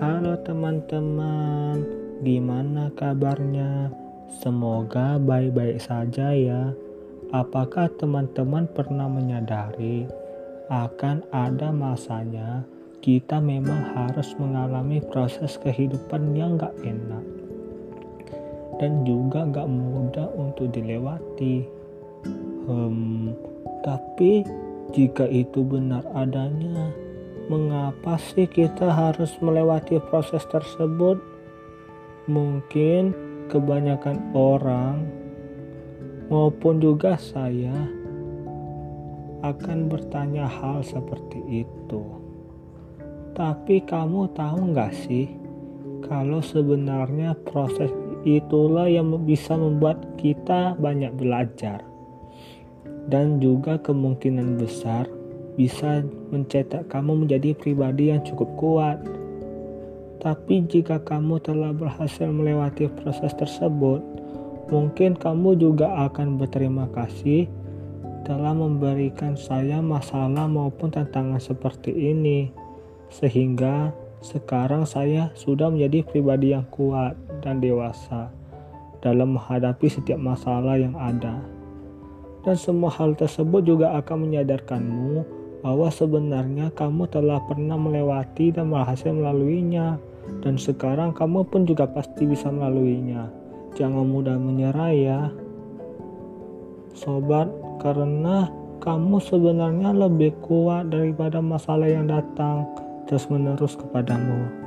teman-teman, gimana kabarnya? Semoga baik-baik saja ya. Apakah teman-teman pernah menyadari akan ada masanya kita memang harus mengalami proses kehidupan yang gak enak dan juga gak mudah untuk dilewati. Hmm, tapi jika itu benar adanya, mengapa sih kita harus melewati proses tersebut? Mungkin kebanyakan orang maupun juga saya akan bertanya hal seperti itu. Tapi kamu tahu nggak sih kalau sebenarnya proses itulah yang bisa membuat kita banyak belajar dan juga kemungkinan besar bisa mencetak kamu menjadi pribadi yang cukup kuat. Tapi jika kamu telah berhasil melewati proses tersebut, mungkin kamu juga akan berterima kasih telah memberikan saya masalah maupun tantangan seperti ini. Sehingga sekarang saya sudah menjadi pribadi yang kuat dan dewasa dalam menghadapi setiap masalah yang ada. Dan semua hal tersebut juga akan menyadarkanmu bahwa sebenarnya kamu telah pernah melewati dan berhasil melaluinya, dan sekarang kamu pun juga pasti bisa melaluinya. Jangan mudah menyerah, ya, sobat, karena kamu sebenarnya lebih kuat daripada masalah yang datang terus-menerus kepadamu.